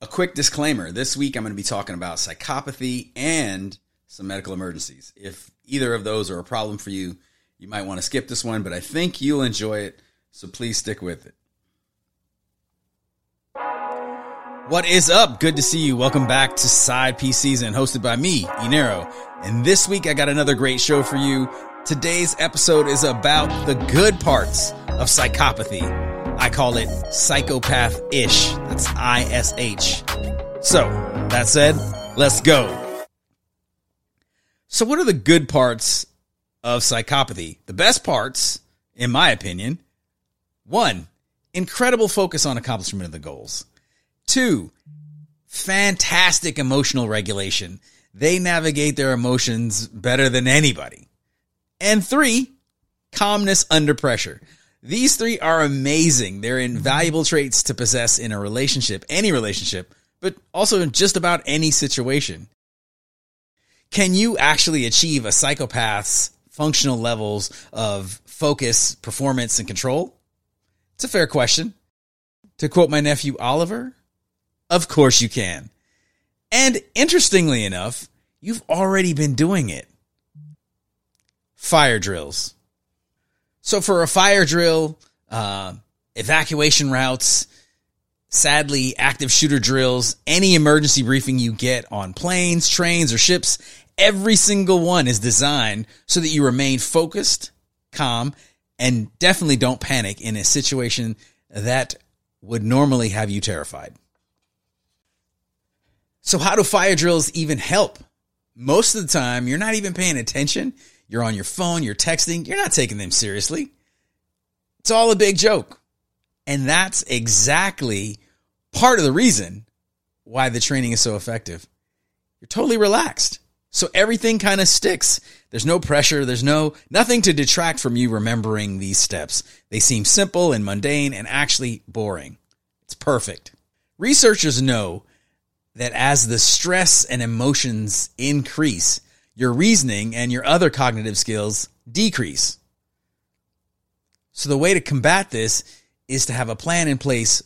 A quick disclaimer this week I'm going to be talking about psychopathy and some medical emergencies. If either of those are a problem for you, you might want to skip this one, but I think you'll enjoy it, so please stick with it. What is up? Good to see you. Welcome back to Side Piece Season, hosted by me, Enero. And this week I got another great show for you. Today's episode is about the good parts of psychopathy. I call it psychopath ish. That's I S H. So, that said, let's go. So, what are the good parts of psychopathy? The best parts, in my opinion, one, incredible focus on accomplishment of the goals. Two, fantastic emotional regulation. They navigate their emotions better than anybody. And three, calmness under pressure. These three are amazing. They're invaluable mm-hmm. traits to possess in a relationship, any relationship, but also in just about any situation. Can you actually achieve a psychopath's functional levels of focus, performance, and control? It's a fair question. To quote my nephew Oliver, of course you can. And interestingly enough, you've already been doing it. Fire drills. So for a fire drill, uh, evacuation routes, sadly, active shooter drills, any emergency briefing you get on planes, trains, or ships, every single one is designed so that you remain focused, calm, and definitely don't panic in a situation that would normally have you terrified. So how do fire drills even help? Most of the time, you're not even paying attention. You're on your phone, you're texting, you're not taking them seriously. It's all a big joke. And that's exactly part of the reason why the training is so effective. You're totally relaxed. So everything kind of sticks. There's no pressure. There's no, nothing to detract from you remembering these steps. They seem simple and mundane and actually boring. It's perfect. Researchers know that as the stress and emotions increase, your reasoning and your other cognitive skills decrease. So the way to combat this is to have a plan in place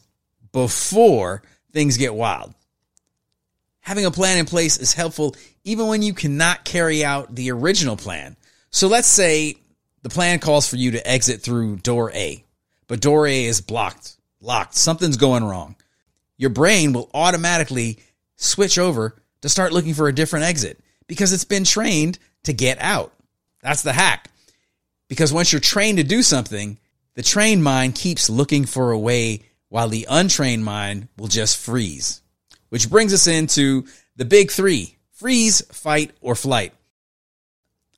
before things get wild. Having a plan in place is helpful even when you cannot carry out the original plan. So let's say the plan calls for you to exit through door A, but door A is blocked, locked, something's going wrong. Your brain will automatically switch over to start looking for a different exit because it's been trained to get out. That's the hack. Because once you're trained to do something, the trained mind keeps looking for a way while the untrained mind will just freeze. Which brings us into the big three freeze, fight, or flight.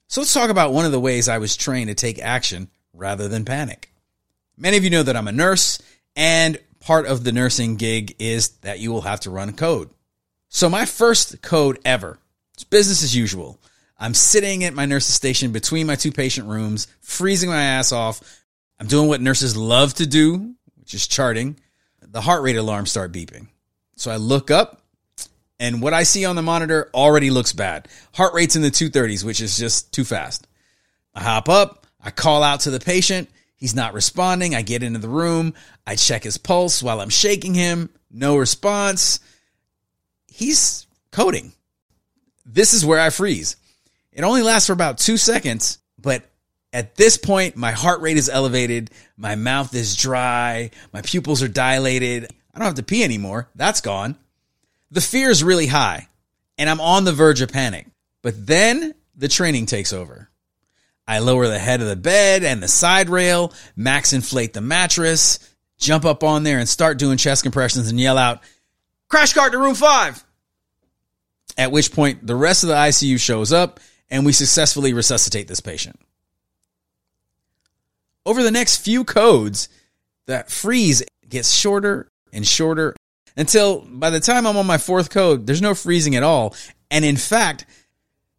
So let's talk about one of the ways I was trained to take action rather than panic. Many of you know that I'm a nurse, and part of the nursing gig is that you will have to run code. So my first code ever it's business as usual. I'm sitting at my nurse's station between my two patient rooms, freezing my ass off. I'm doing what nurses love to do, which is charting. The heart rate alarms start beeping. So I look up and what I see on the monitor already looks bad. Heart rate's in the 230s, which is just too fast. I hop up. I call out to the patient. He's not responding. I get into the room. I check his pulse while I'm shaking him. No response. He's coding this is where I freeze. It only lasts for about two seconds, but at this point, my heart rate is elevated. My mouth is dry. My pupils are dilated. I don't have to pee anymore. That's gone. The fear is really high and I'm on the verge of panic. But then the training takes over. I lower the head of the bed and the side rail, max inflate the mattress, jump up on there and start doing chest compressions and yell out, crash cart to room five. At which point the rest of the ICU shows up and we successfully resuscitate this patient. Over the next few codes, that freeze gets shorter and shorter until by the time I'm on my fourth code, there's no freezing at all. And in fact,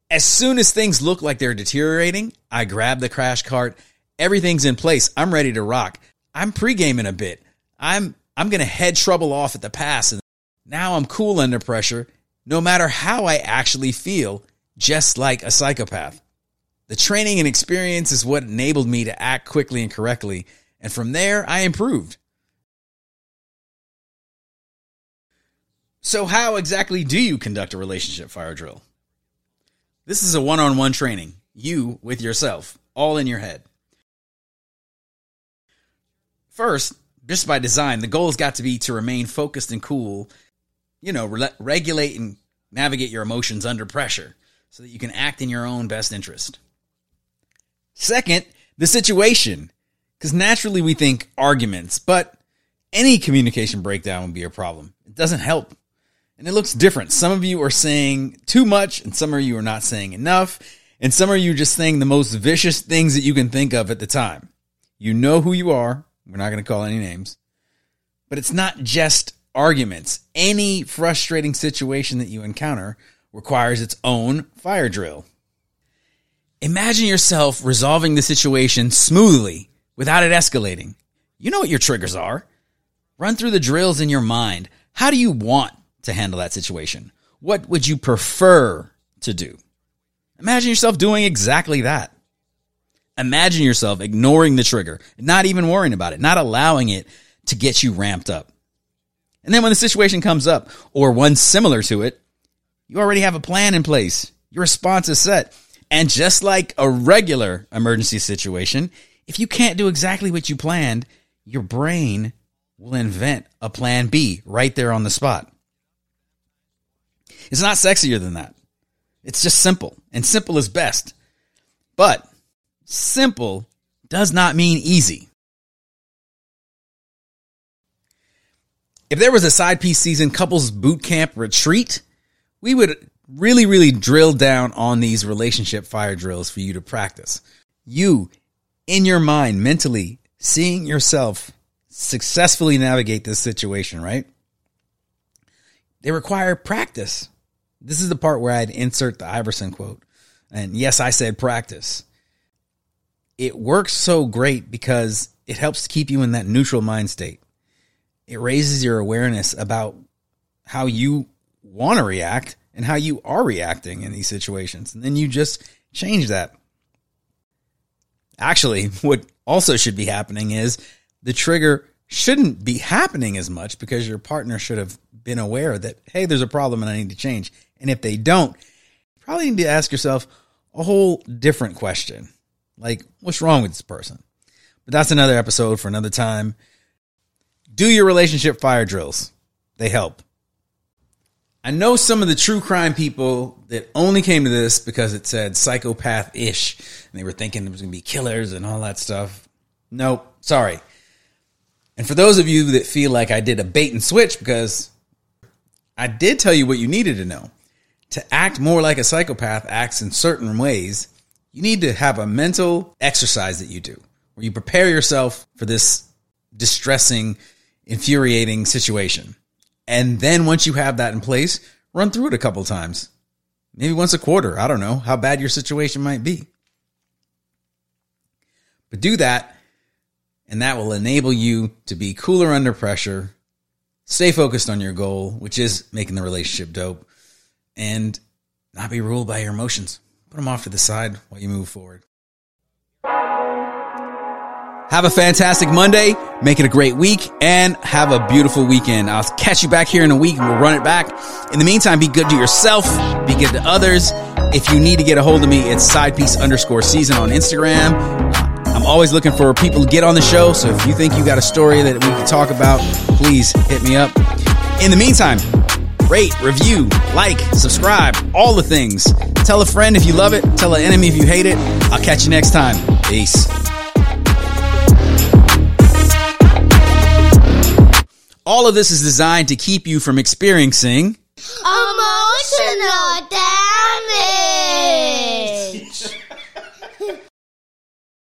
as soon as things look like they're deteriorating, I grab the crash cart. Everything's in place. I'm ready to rock. I'm pre-gaming a bit. I'm I'm gonna head trouble off at the pass, and now I'm cool under pressure no matter how I actually feel, just like a psychopath. The training and experience is what enabled me to act quickly and correctly, and from there, I improved. So, how exactly do you conduct a relationship fire drill? This is a one on one training, you with yourself, all in your head. First, just by design, the goal has got to be to remain focused and cool, you know, re- regulate and navigate your emotions under pressure so that you can act in your own best interest. Second, the situation, because naturally we think arguments, but any communication breakdown would be a problem. It doesn't help. And it looks different. Some of you are saying too much, and some of you are not saying enough, and some of you just saying the most vicious things that you can think of at the time. You know who you are. We're not going to call any names. But it's not just arguments. Any frustrating situation that you encounter requires its own fire drill. Imagine yourself resolving the situation smoothly without it escalating. You know what your triggers are. Run through the drills in your mind. How do you want to handle that situation? What would you prefer to do? Imagine yourself doing exactly that. Imagine yourself ignoring the trigger, not even worrying about it, not allowing it to get you ramped up. And then when the situation comes up or one similar to it, you already have a plan in place. Your response is set. And just like a regular emergency situation, if you can't do exactly what you planned, your brain will invent a plan B right there on the spot. It's not sexier than that. It's just simple, and simple is best. But simple does not mean easy. If there was a side piece season couples boot camp retreat, we would really, really drill down on these relationship fire drills for you to practice. You, in your mind, mentally seeing yourself successfully navigate this situation, right? They require practice. This is the part where I'd insert the Iverson quote. And yes, I said practice. It works so great because it helps to keep you in that neutral mind state. It raises your awareness about how you want to react and how you are reacting in these situations. And then you just change that. Actually, what also should be happening is the trigger shouldn't be happening as much because your partner should have been aware that, hey, there's a problem and I need to change. And if they don't, you probably need to ask yourself a whole different question. Like, what's wrong with this person? But that's another episode for another time. Do your relationship fire drills. They help. I know some of the true crime people that only came to this because it said psychopath ish and they were thinking it was going to be killers and all that stuff. Nope. Sorry. And for those of you that feel like I did a bait and switch because I did tell you what you needed to know. To act more like a psychopath acts in certain ways, you need to have a mental exercise that you do where you prepare yourself for this distressing, infuriating situation. And then once you have that in place, run through it a couple times. Maybe once a quarter. I don't know how bad your situation might be. But do that, and that will enable you to be cooler under pressure, stay focused on your goal, which is making the relationship dope, and not be ruled by your emotions. Put them off to the side while you move forward. Have a fantastic Monday. Make it a great week and have a beautiful weekend. I'll catch you back here in a week and we'll run it back. In the meantime, be good to yourself, be good to others. If you need to get a hold of me, it's sidepiece underscore season on Instagram. I'm always looking for people to get on the show. So if you think you got a story that we can talk about, please hit me up. In the meantime, rate, review, like, subscribe, all the things. Tell a friend if you love it. Tell an enemy if you hate it. I'll catch you next time. Peace. All of this is designed to keep you from experiencing emotional damage.